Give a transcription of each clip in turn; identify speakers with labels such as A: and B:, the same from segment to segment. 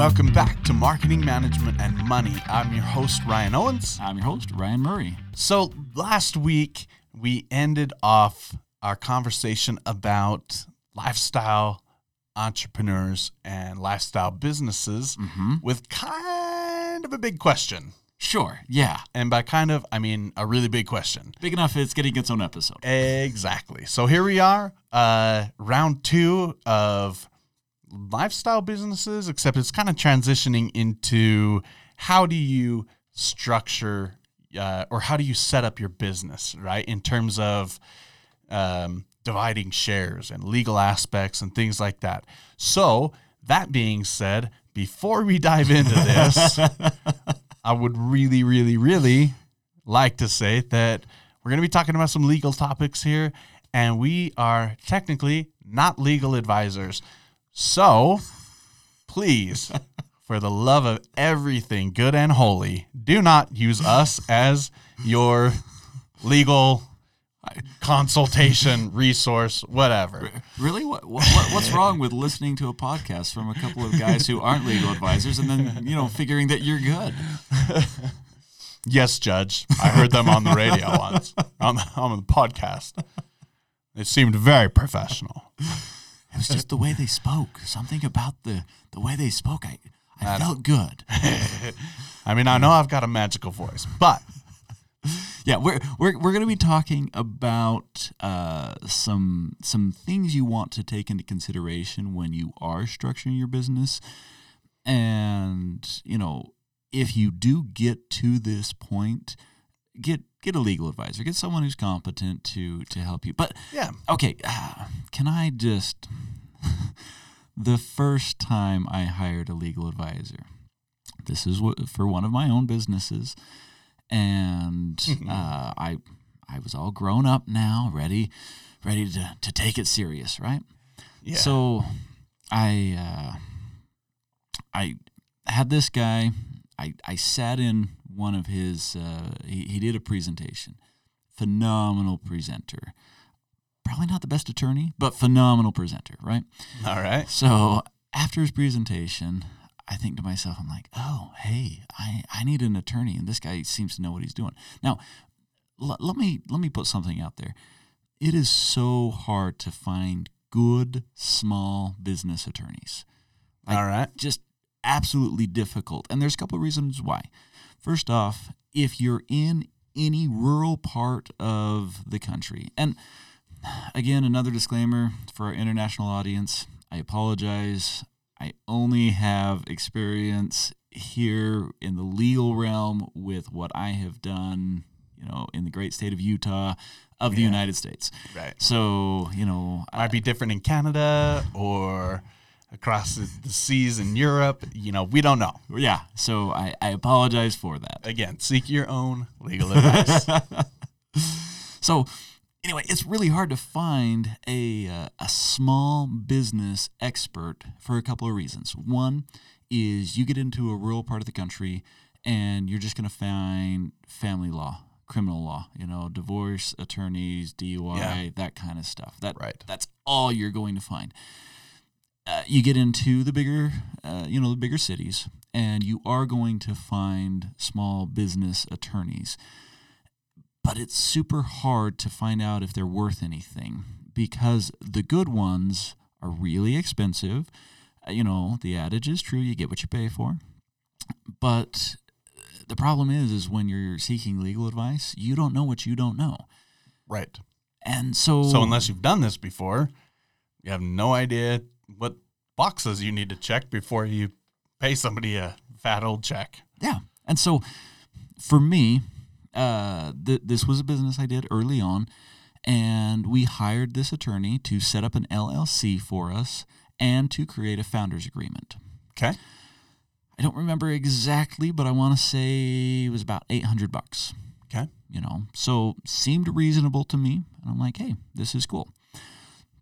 A: Welcome back to Marketing Management and Money. I'm your host, Ryan Owens.
B: I'm your host, Ryan Murray.
A: So, last week we ended off our conversation about lifestyle entrepreneurs and lifestyle businesses
B: Mm-hmm.
A: with kind of a big question.
B: Sure, yeah.
A: And by kind of, I mean a really big question.
B: Big enough it's getting its own episode.
A: Exactly. So here we are, uh, round two of lifestyle businesses, except it's kind of transitioning into how do you structure uh, or how do you set up your business, right? In terms of um, dividing shares and legal aspects and things like that. So, that being said, before we dive into this, I would really, really, really like to say that we're going to be talking about some legal topics here, and we are technically not legal advisors. So, please, for the love of everything good and holy, do not use us as your legal uh, consultation resource, whatever.
B: Really? What, what, what- what's wrong with listening to a podcast from a couple of guys who aren't legal advisors and then, you know, figuring that you're good?
A: Yes, Judge. I heard them on the radio once, on the, on the podcast. It seemed very professional.
B: It was just the way they spoke. Something about the, the way they spoke. I, I felt good.
A: I mean, I know I've got a magical voice, but
B: Yeah, we're we're, we're going to be talking about uh, some some things you want to take into consideration when you are structuring your business, and you know if you do get to this point, get get a legal advisor, get someone who's competent to to help you. But
A: yeah,
B: okay, uh, can I just the first time I hired a legal advisor, this is what, for one of my own businesses, and uh, I I was all grown up now, ready ready to to take it serious, right?
A: yeah.
B: So I uh, I had this guy. I, I sat in one of his. Uh, he, he did a presentation. Phenomenal presenter. Probably not the best attorney, but phenomenal presenter, right?
A: all right.
B: So after his presentation, I think to myself, I'm like, oh, hey, I, I need an attorney, and this guy seems to know what he's doing. Now, l- let me let me put something out there. It is so hard to find good small business attorneys. Like,
A: All right.
B: Just absolutely difficult, and there's a couple of reasons why. First off, if you're in any rural part of the country, and again, another disclaimer for our international audience. I apologize. I only have experience here in the legal realm with what I have done, you know, in the great state of Utah of the
A: Yeah.
B: United States.
A: Right.
B: So, you know, I,
A: Might be different in Canada or across the, seas in Europe. You know, we don't know.
B: yeah, so I, I apologize for that.
A: Again, seek your own legal advice.
B: So, anyway, it's really hard to find a uh, a small business expert for a couple of reasons. One is you get into a rural part of the country and you're just going to find family law, criminal law, you know, divorce attorneys, DUI,
A: Yeah.
B: that kind of stuff. That
A: Right.
B: that's all you're going to find. Uh, you get into the bigger, uh, you know, the bigger cities, and you are going to find small business attorneys but it's super hard to find out if they're worth anything because the good ones are really expensive. Uh, You know, the adage is true, you get what you pay for. But the problem is is when you're seeking legal advice, you don't know what you don't know.
A: right.
B: And so
A: So unless you've done this before, you have no idea what boxes you need to check before you pay somebody a fat old check.
B: Yeah. And so for me, uh, th- this was a business I did early on, and we hired this attorney to set up an LLC for us and to create a founder's agreement.
A: Okay.
B: I don't remember exactly, but I want to say it was about 800 bucks,
A: Okay.
B: you know. So seemed reasonable to me, and I'm like, "Hey, this is cool."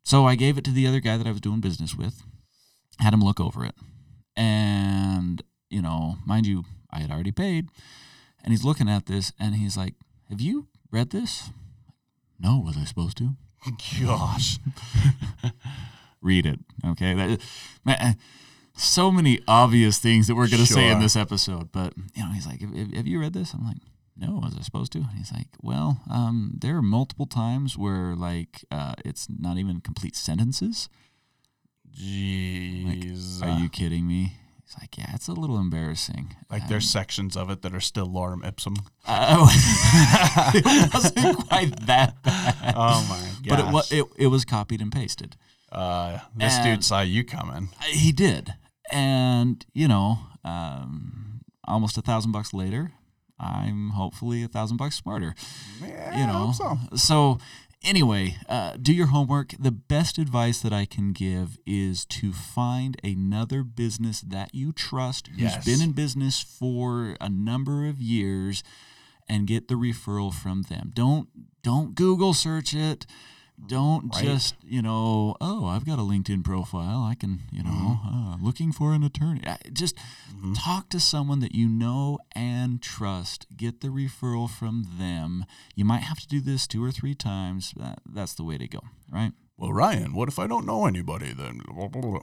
B: So I gave it to the other guy that I was doing business with, had him look over it. And, you know, mind you, I had already paid. And he's looking at this and he's like, Have you read this? No, was I supposed to?
A: Gosh.
B: Read it. Okay. That, man, eh, so many obvious things that we're going to say in this episode. But you know, he's like, have you read this? I'm like, no, was I supposed to? And he's like, well, um, there are multiple times where like uh, it's not even complete sentences.
A: Jeez.
B: Are you kidding me? He's like, yeah, it's a little embarrassing.
A: like there's sections of it that are still lorem ipsum.
B: Uh, it wasn't quite that bad.
A: Oh my god.
B: But it was it, it was copied and pasted.
A: uh, this
B: And-
A: dude saw you coming.
B: He did, and you know, um, almost a thousand bucks later, I'm hopefully a thousand bucks smarter.
A: Yeah,
B: You know,
A: so.
B: so anyway, uh, do your homework. The best advice that I can give is to find another business that you trust, who's
A: Yes.
B: been in business for a number of years, and get the referral from them. Don't don't Google search it. Don't
A: Right.
B: just you know, oh, I've got a LinkedIn profile. I can you know,
A: Mm-hmm.
B: uh, looking for an attorney. Uh, Just talk to someone that you know and trust. Get the referral from them. You might have to do this two or three times. That, that's the way to go, right?
A: Well, Ryan, what if I don't know anybody then?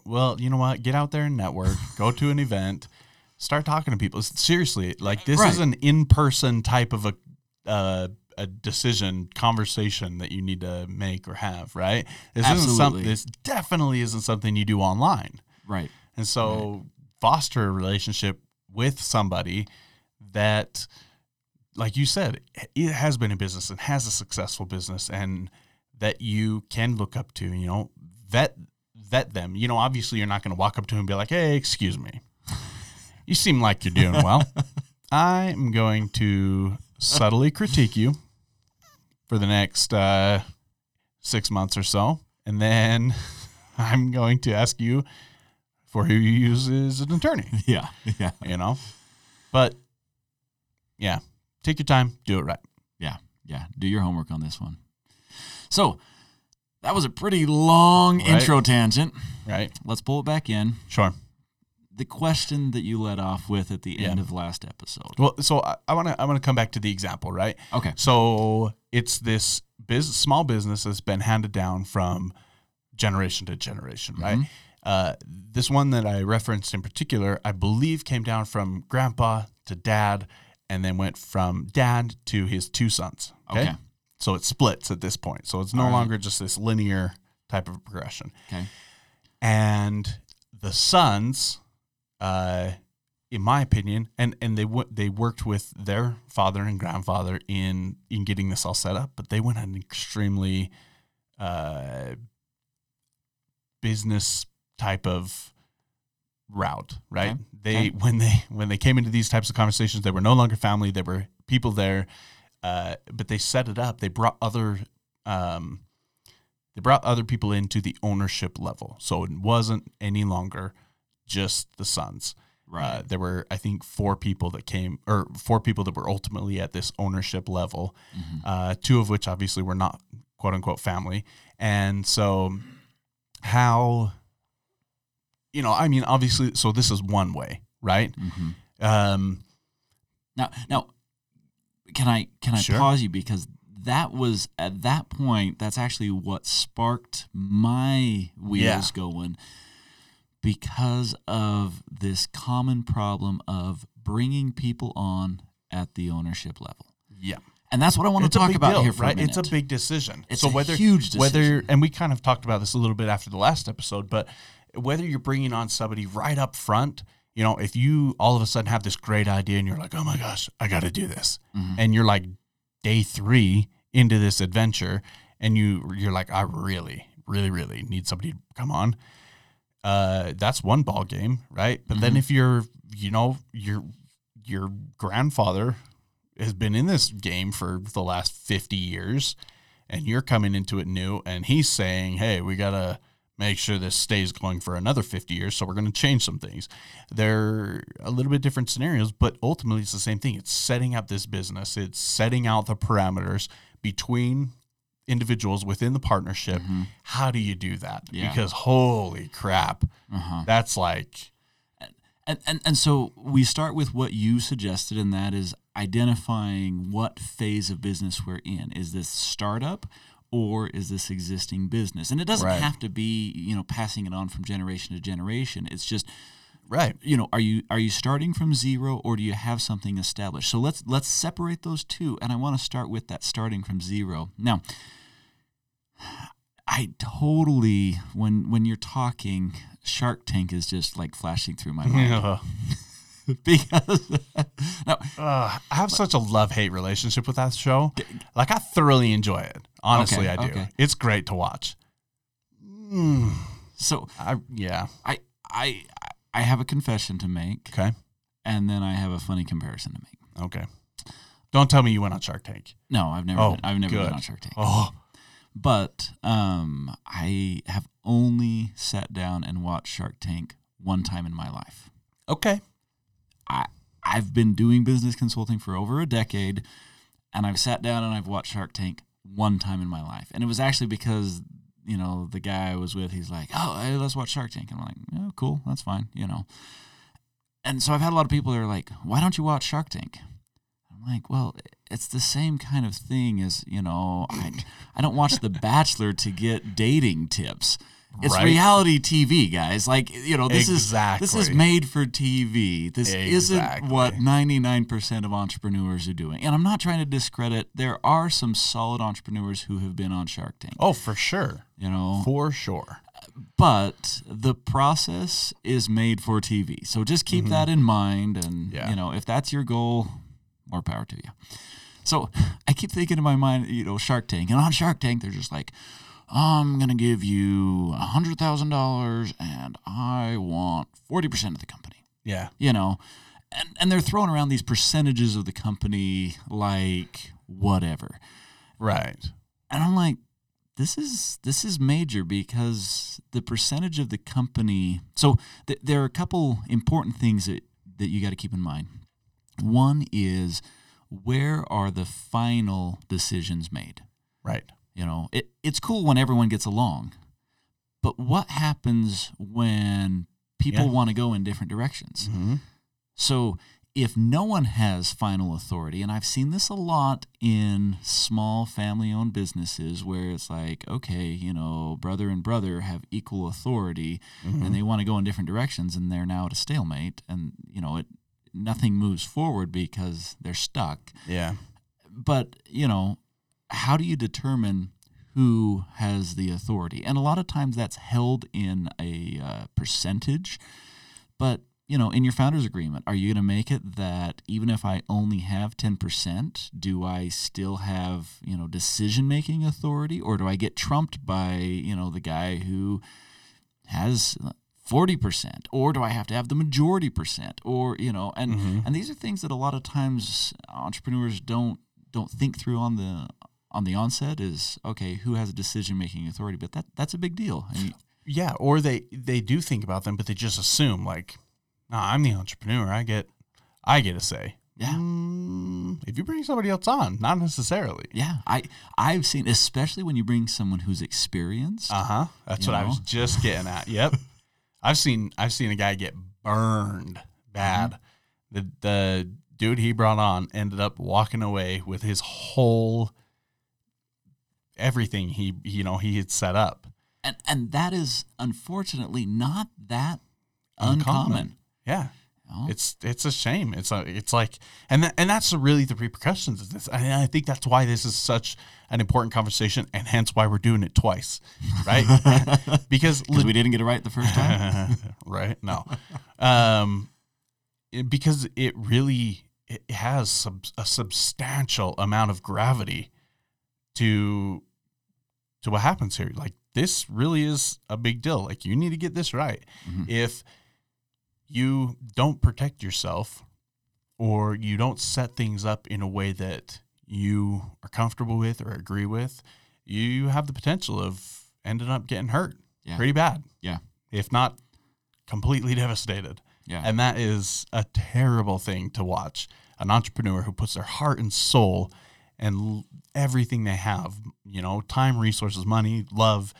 A: Well, you know what? Get out there and network. go to an event. Start talking to people. Seriously, like this
B: Right.
A: is an in-person type of a uh, a decision conversation that you need to make or have, right? This isn't something. This definitely isn't something you do online.
B: Right.
A: And so foster a relationship with somebody that like you said, it has been in business and has a successful business and that you can look up to, you know, vet vet them. You know, obviously you're not going to walk up to him and be like, "Hey, excuse me. You seem like you're doing well. I'm going to subtly critique you for the next uh, 6 months or so, and then I'm going to ask you for who you use as an attorney,
B: Yeah. Yeah.
A: you know? But yeah, take your time, do it right.
B: Yeah. Yeah. Do your homework on this one. So that was a pretty long
A: Right.
B: intro tangent.
A: Right?
B: Let's pull it back in.
A: Sure.
B: The question that you led off with at the end of last episode.
A: Well, so I want to I want to come back to the example, right?
B: Okay.
A: So it's this business, small business that's been handed down from generation to generation, right?
B: Mhm.
A: Uh, this one that I referenced in particular, I believe, came down from grandpa to dad, and then went from dad to his two sons. Okay,
B: Okay.
A: so it splits at this point. So it's no
B: right.
A: longer just this linear type of progression.
B: Okay.
A: and the sons, uh, in my opinion, and and they w- they worked with their father and grandfather in in getting this all set up, but they went an extremely uh, business type of route, right?
B: Okay.
A: They
B: Okay.
A: when they when they came into these types of conversations, they were no longer family; they were people there, uh, but they set it up. They brought other. Um, they brought other people into the ownership level. So it wasn't any longer just the sons.
B: Right.
A: Uh, there were, I think, four people that came, or four people that were ultimately at this ownership level,
B: Mhm.
A: uh, two of which obviously were not quote unquote family. And so, how, you know, I mean, obviously, so this is one way, right?
B: Mhm.
A: Um,
B: Now, now, can I can I
A: Sure.
B: pause you because that was at that point. That's actually what sparked my wheels
A: Yeah.
B: going because of this common problem of bringing people on at the ownership level,
A: yeah.
B: and that's what I want to
A: it's a
B: talk about
A: deal,
B: here for
A: right? It's a big decision.
B: It's
A: so
B: a
A: whether
B: huge
A: whether
B: decision.
A: and we kind of talked about this a little bit after the last episode, but whether you're bringing on somebody right up front, you know, if you all of a sudden have this great idea and you're like, oh my gosh, I got to do this,
B: Mhm.
A: and you're like day three into this adventure, and you you're like, I really, really, really need somebody to come on. Uh, that's one ball game, right? But then
B: Mhm.
A: if you're, you know, your your grandfather has been in this game for the last 50 years and you're coming into it new and he's saying hey we got to make sure this stays going for another 50 years so we're going to change some things they're a little bit different scenarios but ultimately it's the same thing it's setting up this business it's setting out the parameters between individuals within the partnership
B: Mhm.
A: how do you do that
B: Yeah.
A: because holy crap
B: Uh-huh.
A: that's like
B: And, and and so we start with what you suggested, and that is identifying what phase of business we're in. Is this startup or is this existing business? And it doesn't
A: Right.
B: have to be, you know, passing it on from generation to generation. It's just
A: Right.
B: you know are you are you starting from zero or do you have something established so let's let's separate those two and i want to start with that starting from zero now i totally when when you're talking shark tank is just like flashing through my mind
A: Ugh.
B: because no
A: Ugh, I have such a love hate relationship with that show. Like I thoroughly enjoy it. Honestly,
B: Okay,
A: I do.
B: okay.
A: It's great to watch. Mm,
B: so
A: I yeah.
B: i i i have a confession to make
A: Okay.
B: and then i have a funny comparison to make
A: Okay. Don't tell me you went on Shark Tank.
B: no i've never
A: Oh,
B: been, i've never
A: good.
B: been on shark tank
A: Oh,
B: But um, I have only sat down and watched Shark Tank one time in my life.
A: okay.
B: I I've been doing business consulting for over a decade, and I've sat down and I've watched Shark Tank one time in my life, and it was actually because you know the guy I was with, he's like, "Oh, hey, let's watch Shark Tank," and I'm like, "Oh, cool, that's fine," you know. And so I've had a lot of people that are like, "Why don't you watch Shark Tank?" I'm like, "Well, it's the same kind of thing as you know. I I don't watch The Bachelor to get dating tips." It's
A: Right.
B: reality TV, guys. Like you know, this is this is made for TV. This isn't what 99% of entrepreneurs are doing. And I'm not trying to discredit. There are some solid entrepreneurs who have been on Shark Tank.
A: Oh, for sure.
B: You know,
A: For sure.
B: but the process is made for TV. So just keep that in mind. And,
A: Mm-hmm. Yeah.
B: you know, if that's your goal, more power to you. So I keep thinking in my mind, you know, Shark Tank. And on Shark Tank, they're just like, I'm going to give you a $100,000 and I want 40% of the company
A: Yeah.
B: you know and and they're throwing around these percentages of the company like whatever
A: Right.
B: and i'm like this is this is major because the percentage of the company so th- there are a couple important things that that you got to keep in mind one is where are the final decisions made
A: Right.
B: You know, it, it's cool when everyone gets along, but what happens when people
A: Yeah.
B: want to go in different directions?
A: Mhm.
B: So if no one has final authority, and I've seen this a lot in small family owned businesses where it's like, okay, you know, brother and brother have equal authority
A: Mhm.
B: and they want to go in different directions and they're now at a stalemate and, you know, it nothing moves forward because they're stuck
A: Yeah.
B: but you know how do you determine who has the authority? And a lot of times that's held in a uh, percentage. But you know in your founders agreement are you going to make it that even if i only have 10% do i still have you know decision making authority? Or do i get trumped by you know the guy who has 40% or do i have to have the majority percent? Or you know and
A: Mhm.
B: and these are things that a lot of times entrepreneurs don't don't think through on the on the onset is okay who has a decision making authority but that that's a big deal
A: Yeah, or they they do think about them, but they just assume like, nah, I'm the entrepreneur. I get, I get a say.
B: Yeah.
A: Mm, if you bring somebody else on, not necessarily.
B: yeah i i've seen especially when you bring someone who's experienced
A: Uh huh. That's what I was just getting at. Yep. I've seen I've seen a guy get burned bad.
B: Mm-hmm.
A: The the dude he brought on ended up walking away with his whole everything he you know he had set up.
B: and and that is unfortunately not that uncommon,
A: Yeah.
B: you know?
A: It's it's a shame. It's a, it's like and that, and that's really the repercussions of this. And I think that's why this is such an important conversation, and hence why we're doing it twice, right? because
B: 'Cause we didn't get it right the first time
A: right? No, um, it- because it really it has sub, a substantial amount of gravity to to what happens here. Like this really is a big deal. Like you need to get this right.
B: Mhm.
A: If you don't protect yourself or you don't set things up in a way that you are comfortable with or agree with, you have the potential of ending up getting hurt
B: Yeah.
A: pretty bad.
B: Yeah.
A: If not completely devastated.
B: yeah
A: And that is a terrible thing to watch. An entrepreneur who puts their heart and soul and l- everything they have, you know, time, resources, money, love,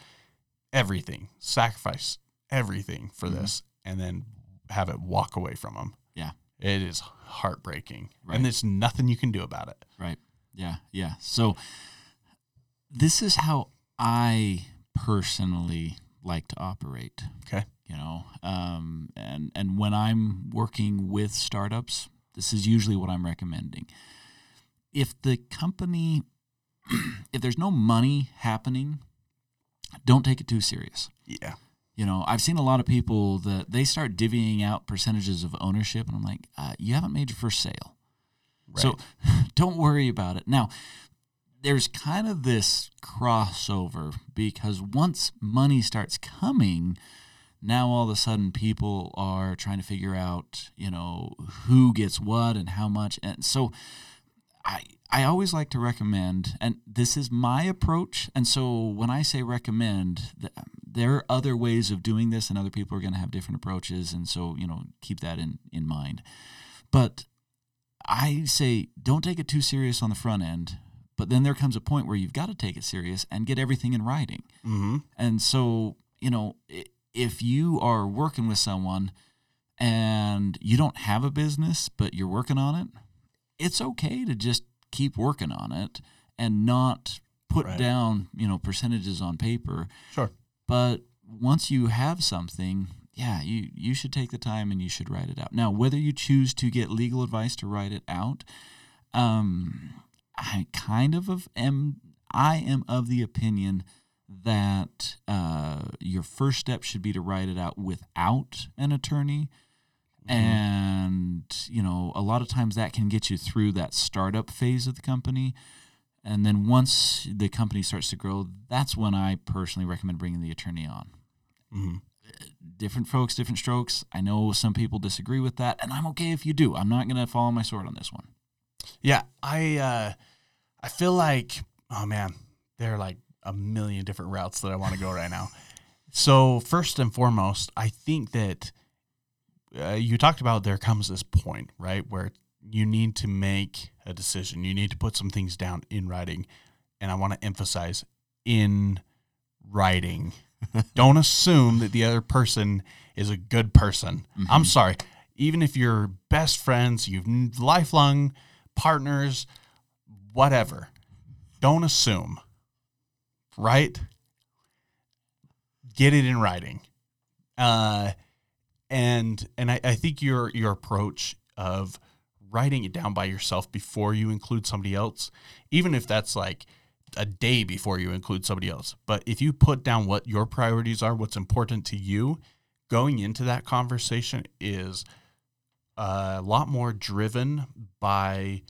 A: everything, sacrifice everything for
B: Mhm.
A: this, and then have it walk away from them.
B: Yeah.
A: It is heartbreaking.
B: Right.
A: And there's nothing you can do about it.
B: Right. Yeah. Yeah. So this is how I personally like to operate.
A: Okay.
B: You know, Um, and and when I'm working with startups, this is usually what I'm recommending. If the company, if there's no money happening, don't take it too serious.
A: Yeah.
B: You know, I've seen a lot of people that they start divvying out percentages of ownership, and I'm like, uh, you haven't made your first sale. So don't worry about it. Now, there's kind of this crossover because once money starts coming, now all of a sudden people are trying to figure out, you know, who gets what and how much. And so I I always like to recommend, and this is my approach. And so when I say recommend, there are other ways of doing this, and other people are going to have different approaches. And so, you know, keep that in, in mind. But I say don't take it too serious on the front end but then there comes a point where you've got to take it serious and get everything in writing.
A: Mm-hmm.
B: And so, you know, if you are working with someone and you don't have a business, but you're working on it, it's okay to just keep working on it and not put right. down, you know, percentages on paper.
A: Sure.
B: But once you have something, yeah, you, you should take the time and you should write it out. Now, whether you choose to get legal advice to write it out, um, I kind of am I am of the opinion that uh, your first step should be to write it out without an attorney. Mm-hmm. And, you know, a lot of times that can get you through that startup phase of the company. And then once the company starts to grow, that's when I personally recommend bringing the attorney on.
A: Mm-hmm.
B: Different folks, different strokes. I know some people disagree with that, and I'm okay if you do. I'm not going to fall on my sword on this one.
A: Yeah, I uh, I feel like oh man, there are like a million different routes that I want to go right now. So first and foremost, I think that uh, you talked about there comes this point right where you need to make a decision. You need to put some things down in writing, and I want to emphasize in writing. Don't assume that the other person is a good person. Mm-hmm. I'm sorry. Even if you're best friends, you've lifelong partners, whatever. Don't assume, right? Get it in writing. Uh, and and I, I think your your approach of writing it down by yourself before you include somebody else, even if that's like a day before you include somebody else. But if you put down what your priorities are, what's important to you, going into that conversation is a lot more driven by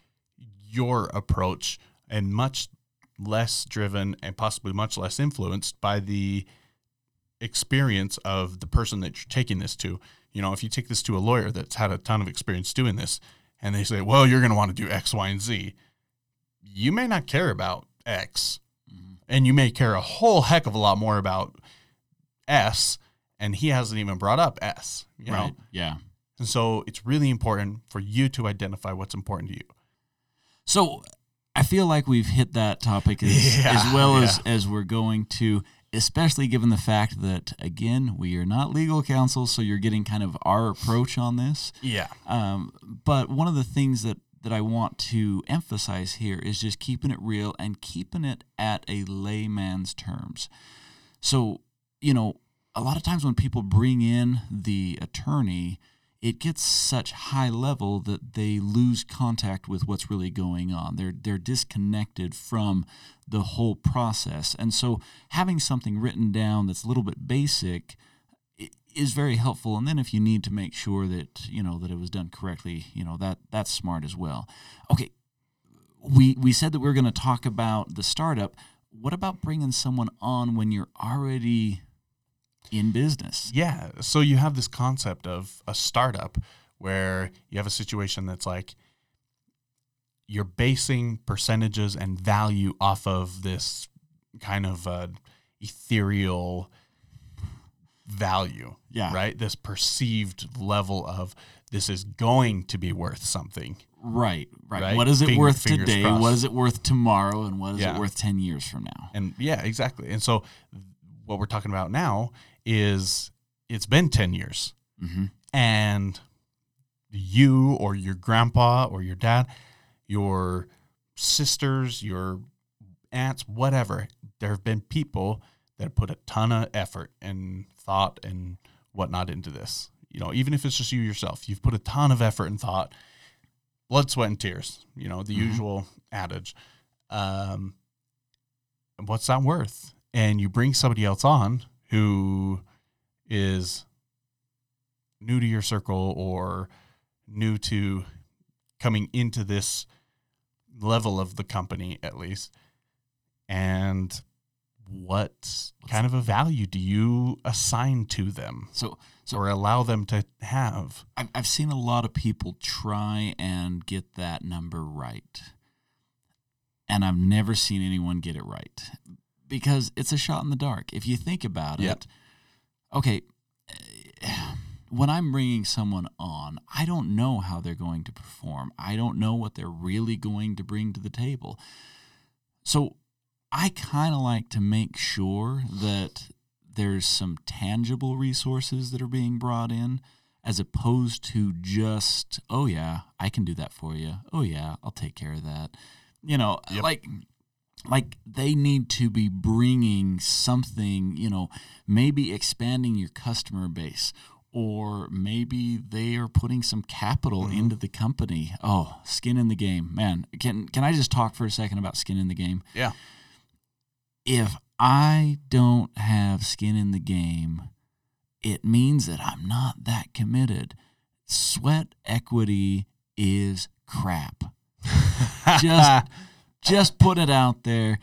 A: your approach and much less driven and possibly much less influenced by the experience of the person that you're taking this to. You know, if you take this to a lawyer that's had a ton of experience doing this and they say, well, you're going to want to do X, Y, and Z, you may not care about X. Mm-hmm. And you may care a whole heck of a lot more about S. And he hasn't even brought up S. You right. Know?
B: Yeah.
A: And so it's really important for you to identify what's important to you.
B: So I feel like we've hit that topic as, yeah, as well yeah. as, as we're going to, especially given the fact that, again, we are not legal counsel, so you're getting kind of our approach on this.
A: Yeah.
B: Um, but one of the things that, that I want to emphasize here is just keeping it real and keeping it at a layman's terms. So, you know, a lot of times when people bring in the attorney, it gets such high level that they lose contact with what's really going on. They're they're disconnected from the whole process. And so having something written down that's a little bit basic is very helpful. And then if you need to make sure that, you know, that it was done correctly, you know, that that's smart as well. Okay. We we said that we are going to talk about the startup. What about bringing someone on when you're already in business.
A: Yeah. So you have this concept of a startup where you have a situation that's like you're basing percentages and value off of this kind of uh, ethereal value.
B: Yeah.
A: Right? This perceived level of this is going to be worth something.
B: Right, right. right? What is it Finger, worth today? Crossed. What is it worth tomorrow? And what is yeah. it worth 10 years from now?
A: And yeah, exactly. And so what we're talking about now is it's been 10 years
B: mm-hmm.
A: and you or your grandpa or your dad, your sisters, your aunts, whatever, there have been people that have put a ton of effort and thought and whatnot into this. You know, even if it's just you yourself, you've put a ton of effort and thought, blood, sweat, and tears. You know, the
B: Mhm.
A: usual adage. Um, what's that worth? And you bring somebody else on who is new to your circle or new to coming into this level of the company at least. And what kind of a value do you assign to them?
B: So so
A: or allow them to have?
B: I've, I've seen a lot of people try and get that number right. And I've never seen anyone get it right because it's a shot in the dark. If you think about
A: Yep.
B: it, okay, when I'm bringing someone on, I don't know how they're going to perform. I don't know what they're really going to bring to the table. So I kind of like to make sure that there's some tangible resources that are being brought in as opposed to just, oh, yeah, I can do that for you. Oh, yeah, I'll take care of that. You know,
A: Yep.
B: like, like they need to be bringing something, you know, maybe expanding your customer base or maybe they are putting some capital
A: Mhm.
B: into the company. Oh, skin in the game. Man, can can I just talk for a second about skin in the game?
A: Yeah.
B: If I don't have skin in the game, it means that I'm not that committed. Sweat equity is crap. Just just put it out there.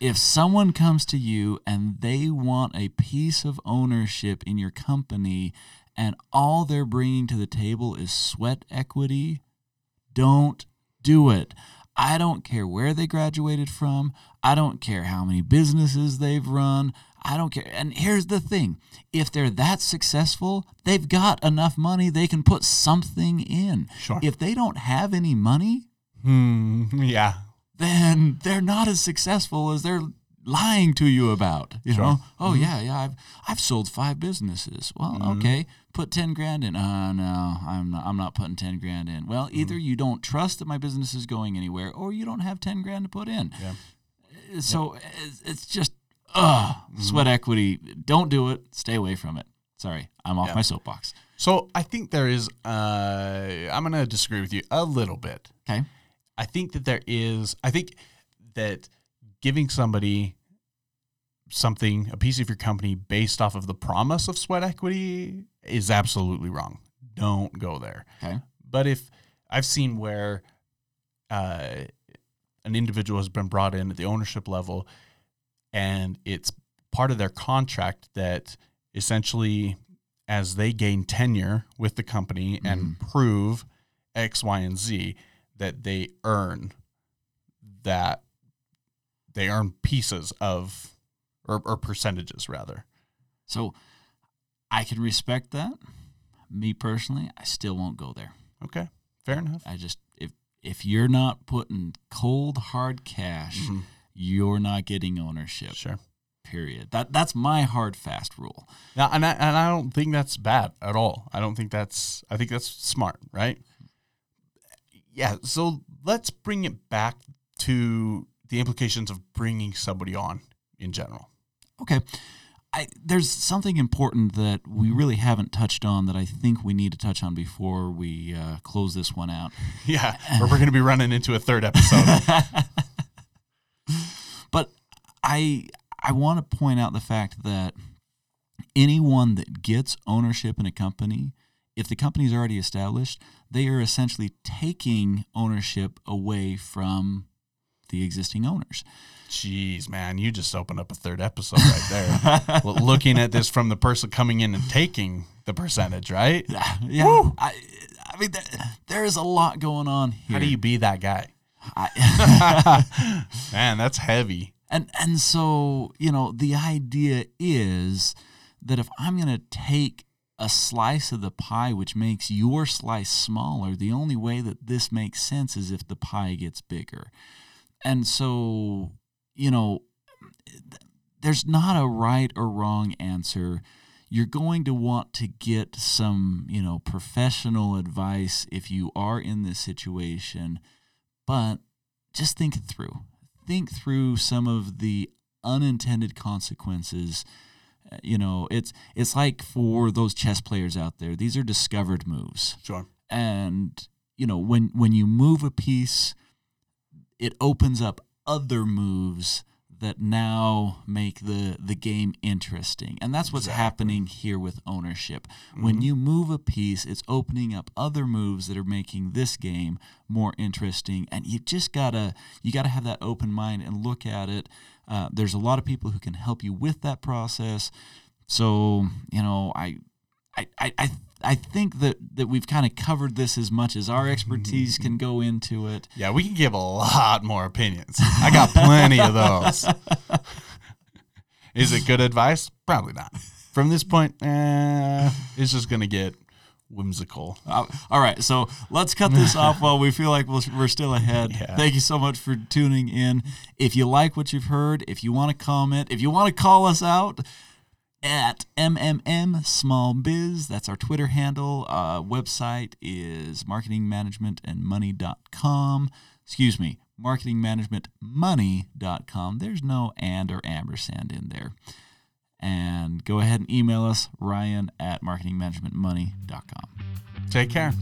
B: If someone comes to you and they want a piece of ownership in your company and all they're bringing to the table is sweat equity, don't do it. I don't care where they graduated from. I don't care how many businesses they've run. I don't care. And here's the thing if they're that successful, they've got enough money they can put something in.
A: sure
B: If they don't have any money,
A: hmm, yeah
B: then they're not as successful as they're lying to you about. You
A: Sure.
B: know, oh
A: Mhm.
B: yeah, yeah, I've I've sold five businesses. Well,
A: Mhm.
B: okay, put ten grand in. Uh, no, I'm not. I'm not putting ten grand in. Well,
A: Mm-hmm.
B: either you don't trust that my business is going anywhere, or you don't have ten grand to put in.
A: Yeah.
B: Uh, So it's, it's just, ugh,
A: Mm-hmm.
B: sweat equity. Don't do it. Stay away from it. Sorry, I'm off
A: Yeah.
B: my soapbox.
A: So I think there is. Uh, I'm going to disagree with you a little bit.
B: Okay.
A: I think that there is. I think that giving somebody something, a piece of your company, based off of the promise of sweat equity is absolutely wrong. Don't go there.
B: Okay.
A: But if I've seen where uh, an individual has been brought in at the ownership level, and it's part of their contract that essentially, as they gain tenure with the company and prove X, Y, and Z, that they earn that they earn pieces of or, or percentages rather.
B: So I can respect that. Me personally, I still won't go there.
A: Okay, fair enough.
B: I just if if you're not putting cold hard cash,
A: Mhm.
B: you're not getting ownership.
A: Sure.
B: Period. That that's my hard fast rule.
A: Now, and I, and I don't think that's bad at all. I don't think that's. I think that's smart, right? Yeah. So let's bring it back to the implications of bringing somebody on in general.
B: Okay. I, there's something important that we really haven't touched on that I think we need to touch on before we uh, close this one out.
A: Yeah, or we're going to be running into a third episode.
B: but I I want to point out the fact that anyone that gets ownership in a company, if the company is already established, they are essentially taking ownership away from the existing owners.
A: Jeez, man, you just opened up a third episode right there. Well, Looking at this from the person coming in and taking the percentage, right?
B: yeah, I, I mean, there, there is a lot going on here.
A: How do you be that guy?
B: I,
A: Man, that's heavy.
B: And and so, you know, the idea is that if I'm going to take a slice of the pie which makes your slice smaller, the only way that this makes sense is if the pie gets bigger. And so, you know, there's not a right or wrong answer. You're going to want to get some, you know, professional advice if you are in this situation, but just think it through think through some of the unintended consequences You know, it's it's like for those chess players out there, these are discovered moves
A: Sure.
B: and you know when when you move a piece it opens up other moves that now make the the game interesting. And that's what's
A: Exactly.
B: happening here with ownership. When you move a piece it's opening up other moves that are making this game more interesting. And you just gotta you gotta have that open mind and look at it. Uh, there's a lot of people who can help you with that process. So you know i I, I, I think that, that we've kind of covered this as much as our expertise can go into it.
A: Yeah, we can give a lot more opinions. I got plenty of those. Is it good advice? Probably not. From this point, eh, it's just gonna get whimsical.
B: Uh, all right, so let's cut this off while we feel like we'll, we're still ahead.
A: Yeah.
B: Thank you so much for tuning in. If you like what you've heard, if you want to comment, if you want to call us out at MMM Small Biz, that's our Twitter handle. Uh, website is marketingmanagementandmoney.com. Excuse me, marketingmanagementmoney.com. There's no and or ampersand in there. And go ahead and email us, ryan at marketingmanagementmoney.com.
A: Take care.